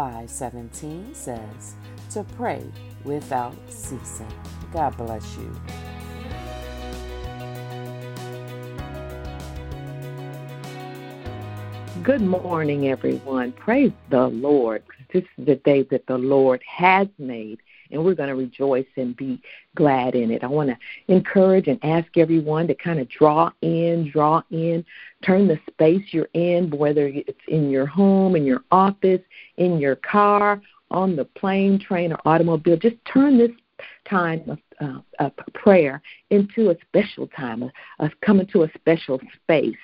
5:17 says, "To pray without ceasing." God bless you. Good morning, everyone. Praise the Lord. This is the day that the Lord has made, and we're going to rejoice and be glad in it. I want to encourage and ask everyone to kind of draw in, draw in, turn the space you're in, whether it's in your home, in your office, in your car, on the plane, train, or automobile. Just turn this time of, uh, prayer into a special time, of coming to a special space.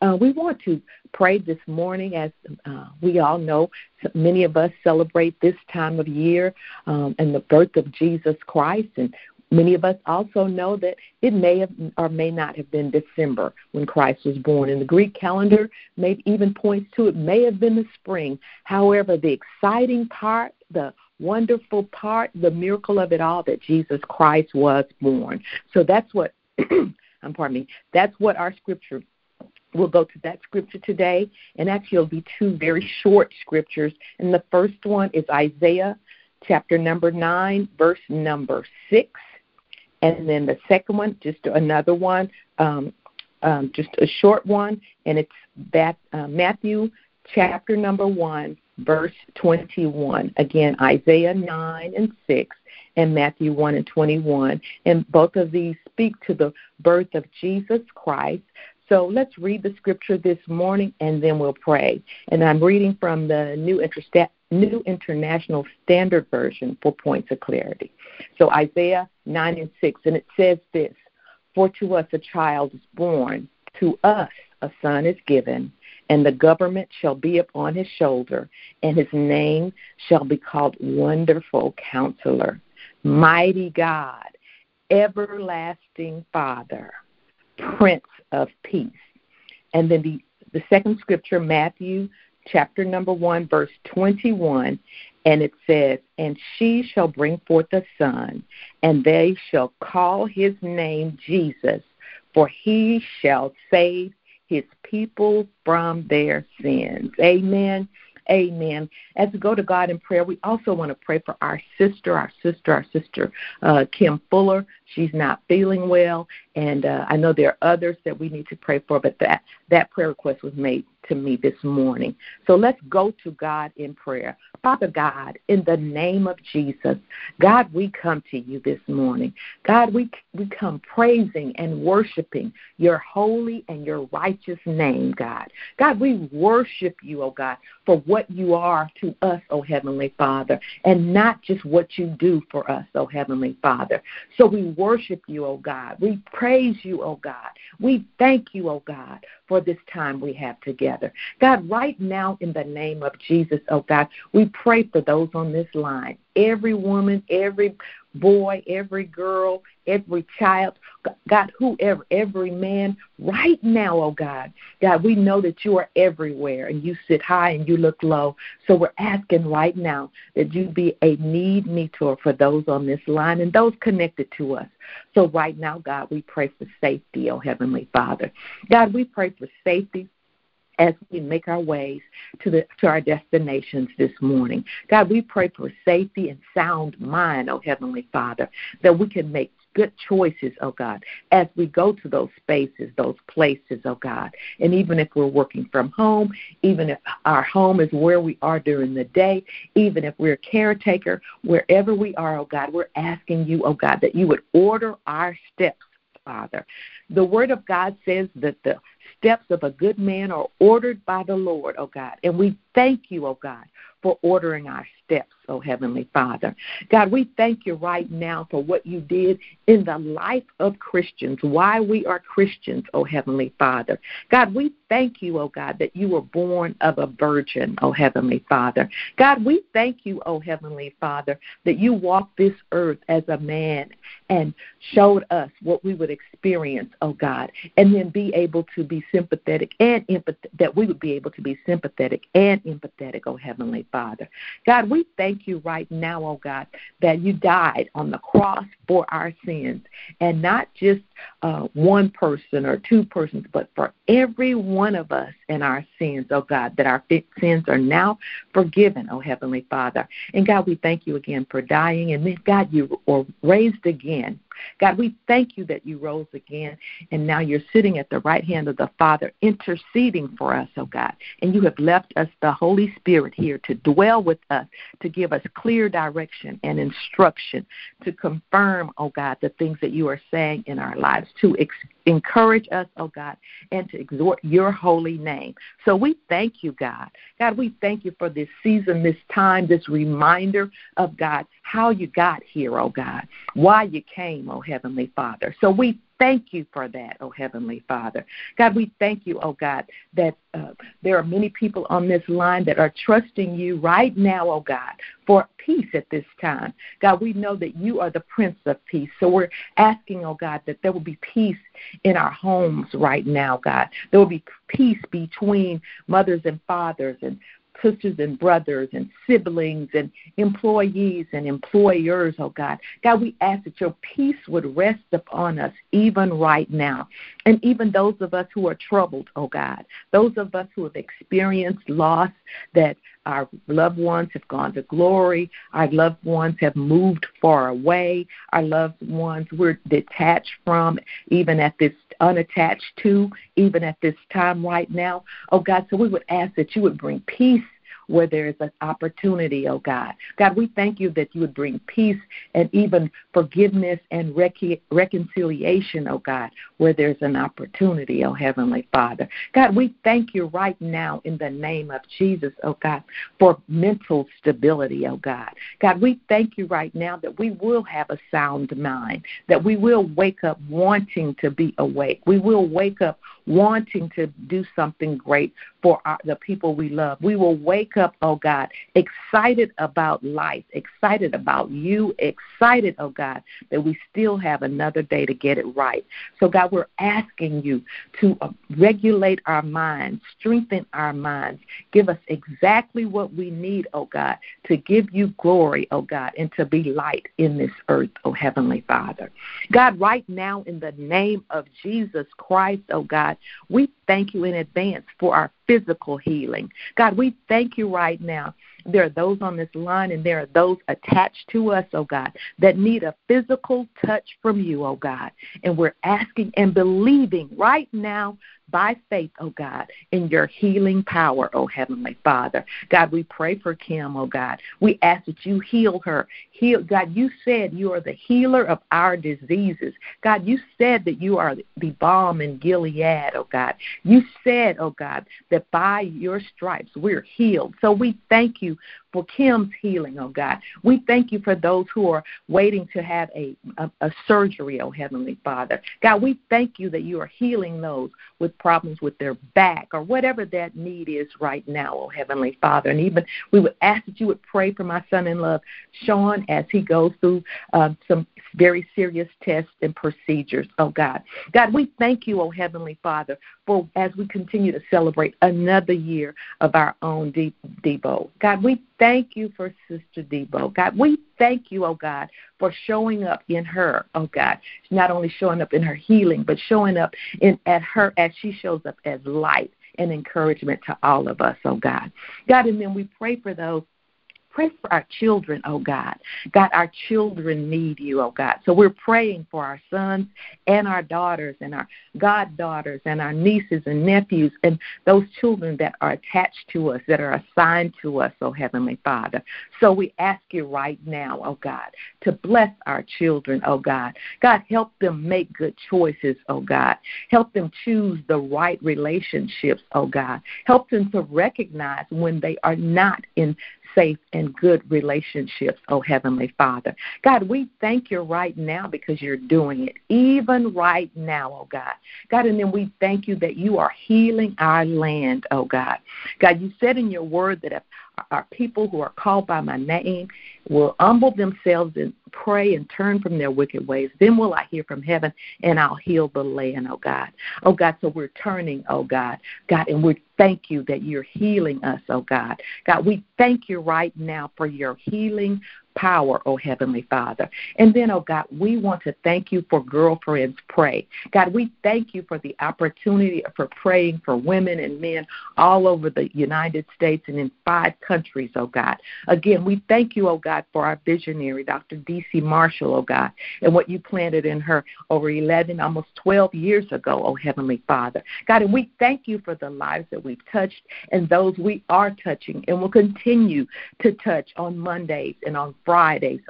Uh, we want to pray this morning, as uh, we all know, many of us celebrate this time of year um, and the birth of Jesus Christ. And many of us also know that it may have or may not have been December when Christ was born. And the Greek calendar may even points to it may have been the spring. However, the exciting part, the wonderful part, the miracle of it all that Jesus Christ was born. So that's what I'm pardon me. That's what our scripture We'll go to that scripture today, and actually, it'll be two very short scriptures. And the first one is Isaiah chapter number 9, verse number 6. And then the second one, just another one, um, um, just a short one, and it's that uh, Matthew chapter number 1, verse 21. Again, Isaiah 9 and 6 and Matthew 1 and 21. And both of these speak to the birth of Jesus Christ, so let's read the scripture this morning and then we'll pray. And I'm reading from the New, Intersta- New International Standard Version for points of clarity. So Isaiah 9 and 6, and it says this For to us a child is born, to us a son is given, and the government shall be upon his shoulder, and his name shall be called Wonderful Counselor, Mighty God, Everlasting Father Prince of Peace. And then the, the second scripture, Matthew chapter number 1, verse 21, and it says, And she shall bring forth a son, and they shall call his name Jesus, for he shall save his people from their sins. Amen. Amen. As we go to God in prayer, we also want to pray for our sister, our sister, our sister, uh, Kim Fuller. She's not feeling well, and uh, I know there are others that we need to pray for, but that that prayer request was made to me this morning. So let's go to God in prayer. Father God, in the name of Jesus, God, we come to you this morning. God, we, we come praising and worshiping your holy and your righteous name, God. God, we worship you, oh God, for what you are to us, oh Heavenly Father, and not just what you do for us, oh Heavenly Father. So we worship you, oh God. We praise you, oh God. We thank you, oh God, for this time we have together. God, right now, in the name of Jesus, oh God, we pray for those on this line. Every woman, every boy, every girl, every child, God, whoever, every man, right now, oh God. God, we know that you are everywhere and you sit high and you look low. So we're asking right now that you be a need meter for those on this line and those connected to us. So right now, God, we pray for safety, oh Heavenly Father. God, we pray for safety as we make our ways to the to our destinations this morning. God, we pray for safety and sound mind, oh Heavenly Father, that we can make good choices, oh God, as we go to those spaces, those places, oh God. And even if we're working from home, even if our home is where we are during the day, even if we're a caretaker, wherever we are, oh God, we're asking you, oh God, that you would order our steps, Father. The Word of God says that the steps of a good man are ordered by the Lord, oh God. And we thank you, oh God, for ordering our steps, oh Heavenly Father. God, we thank you right now for what you did in the life of Christians, why we are Christians, oh Heavenly Father. God, we thank you, oh God, that you were born of a virgin, oh Heavenly Father. God, we thank you, oh Heavenly Father, that you walked this earth as a man and showed us what we would experience, oh God, and then be able to be sympathetic and empathetic, that we would be able to be sympathetic and empathetic, oh Heavenly Father. God, we thank you right now, oh God, that you died on the cross for our sins, and not just uh, one person or two persons, but for every one of us and our sins, oh God, that our sins are now forgiven, oh Heavenly Father. And God, we thank you again for dying, and then God, you were raised again God, we thank you that you rose again, and now you're sitting at the right hand of the Father, interceding for us, oh God. And you have left us the Holy Spirit here to dwell with us, to give us clear direction and instruction, to confirm, oh God, the things that you are saying in our lives, to ex- encourage us, oh God, and to exhort your holy name. So we thank you, God. God, we thank you for this season, this time, this reminder of God, how you got here, oh God, why you came, oh Heavenly Father. So we thank you for that, oh Heavenly Father. God, we thank you, oh God, that uh, there are many people on this line that are trusting you right now, oh God, for peace at this time. God, we know that you are the Prince of Peace. So we're asking, oh God, that there will be peace in our homes right now, God. There will be peace between mothers and fathers and sisters and brothers and siblings and employees and employers, oh God. God, we ask that your peace would rest upon us even right now. And even those of us who are troubled, oh God, those of us who have experienced loss that our loved ones have gone to glory. Our loved ones have moved far away. Our loved ones we're detached from, even at this unattached to, even at this time right now. Oh God, so we would ask that you would bring peace where there is an opportunity, oh God. God, we thank you that you would bring peace and even forgiveness and rec- reconciliation, oh God, where there's an opportunity, oh Heavenly Father. God, we thank you right now in the name of Jesus, oh God, for mental stability, oh God. God, we thank you right now that we will have a sound mind, that we will wake up wanting to be awake. We will wake up wanting to do something great for our, the people we love. We will wake up, oh God, excited about life, excited about you, excited, oh God, that we still have another day to get it right. So, God, we're asking you to uh, regulate our minds, strengthen our minds, give us exactly what we need, oh God, to give you glory, oh God, and to be light in this earth, oh Heavenly Father. God, right now, in the name of Jesus Christ, oh God, we thank you in advance for our physical healing. God, we thank you right now. There are those on this line and there are those attached to us, oh God, that need a physical touch from you, oh God. And we're asking and believing right now by faith, oh God, in your healing power, oh Heavenly Father. God, we pray for Kim, oh God. We ask that you heal her. Heal, God, you said you are the healer of our diseases. God, you said that you are the balm in Gilead, oh God. You said, oh God, that by your stripes we're healed. So we thank you for Kim's healing, oh God. We thank you for those who are waiting to have a, a, a, surgery, oh Heavenly Father. God, we thank you that you are healing those with problems with their back or whatever that need is right now, oh Heavenly Father. And even we would ask that you would pray for my son in love, Sean, as he goes through um, some very serious tests and procedures, oh God. God, we thank you, oh Heavenly Father, for as we continue to celebrate another year of our own Debo. God, we thank you for Sister Debo. God, we thank you, oh God, for showing up in her, oh God. Not only showing up in her healing, but showing up in at her as she shows up as light and encouragement to all of us, oh God. God, and then we pray for those Pray for our children, oh God. God, our children need you, oh God. So we're praying for our sons and our daughters and our goddaughters and our nieces and nephews and those children that are attached to us, that are assigned to us, oh Heavenly Father. So we ask you right now, oh God, to bless our children, oh God. God, help them make good choices, oh God. Help them choose the right relationships, oh God. Help them to recognize when they are not in safe and good relationships, oh Heavenly Father. God, we thank you right now because you're doing it, even right now, oh God. God, and then we thank you that you are healing our land, oh God. God, you said in your word that if our people who are called by my name will humble themselves and pray and turn from their wicked ways, then will I hear from heaven and I'll heal the land, oh God. Oh God, so we're turning, oh God. God, and we thank you that you're healing us, oh God. God, we thank you right now for your healing power, oh Heavenly Father. And then, oh God, we want to thank you for Girlfriends Pray. God, we thank you for the opportunity for praying for women and men all over the United States and in five countries, oh God. Again, we thank you, oh God, for our visionary, Dr. D.C. Marshall, oh God, and what you planted in her over 11, almost 12 years ago, oh Heavenly Father. God, and we thank you for the lives that we've touched and those we are touching and will continue to touch on Mondays and on Fridays,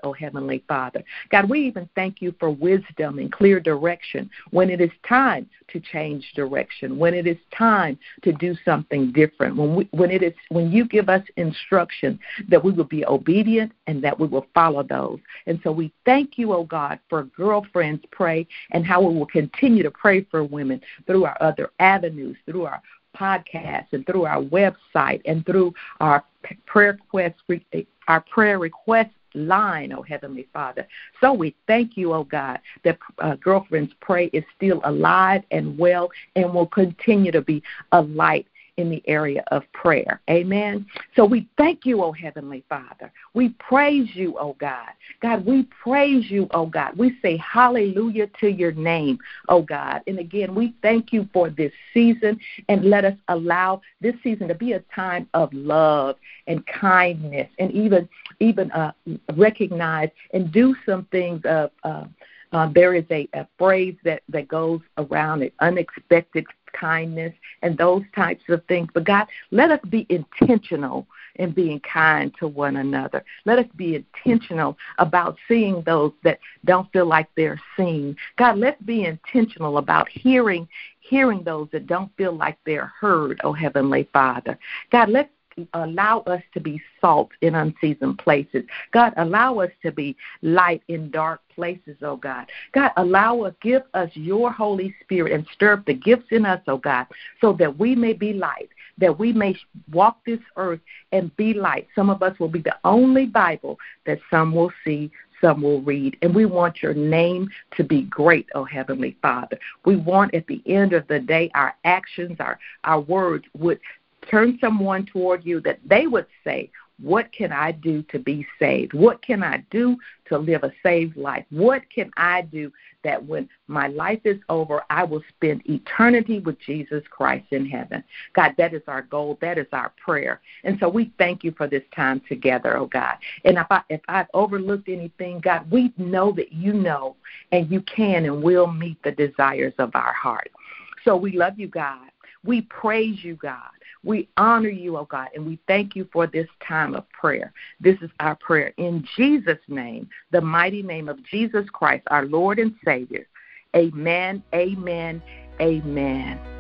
oh Heavenly Father. God, we even thank you for wisdom and clear direction when it is time to change direction, when it is time to do something different, when we, when it is when you give us instruction that we will be obedient and that we will follow those. And so we thank you, oh God, for girlfriends pray and how we will continue to pray for women through our other avenues, through our podcast and through our website and through our prayer request our prayer request line, oh Heavenly Father. So we thank you, oh God, that uh, Girlfriends Pray is still alive and well and will continue to be a light in the area of prayer. Amen. So we thank you, oh Heavenly Father. We praise you, oh God. God, we praise you, oh God. We say hallelujah to your name, oh God. And again, we thank you for this season and let us allow this season to be a time of love and kindness and even even uh, recognize and do some things of uh, uh, there is a, a phrase that, that goes around it, unexpected kindness and those types of things. But God, let us be intentional in being kind to one another. Let us be intentional about seeing those that don't feel like they're seen. God, let's be intentional about hearing hearing those that don't feel like they're heard, oh heavenly Father. God, let's allow us to be salt in unseasoned places. God, allow us to be light in dark places, oh God. God, allow us, give us your Holy Spirit and stir up the gifts in us, oh God, so that we may be light, that we may walk this earth and be light. Some of us will be the only Bible that some will see, some will read. And we want your name to be great, oh Heavenly Father. We want at the end of the day our actions, our, our words would turn someone toward you that they would say, What can I do to be saved? What can I do to live a saved life? What can I do that when my life is over, I will spend eternity with Jesus Christ in heaven? God, that is our goal. That is our prayer. And so we thank you for this time together, oh God. And if, I, if I've overlooked anything, God, we know that you know and you can and will meet the desires of our heart. So we love you, God. We praise you, God. We honor you, oh God, and we thank you for this time of prayer. This is our prayer in Jesus' name, the mighty name of Jesus Christ, our Lord and Savior. Amen, amen, amen.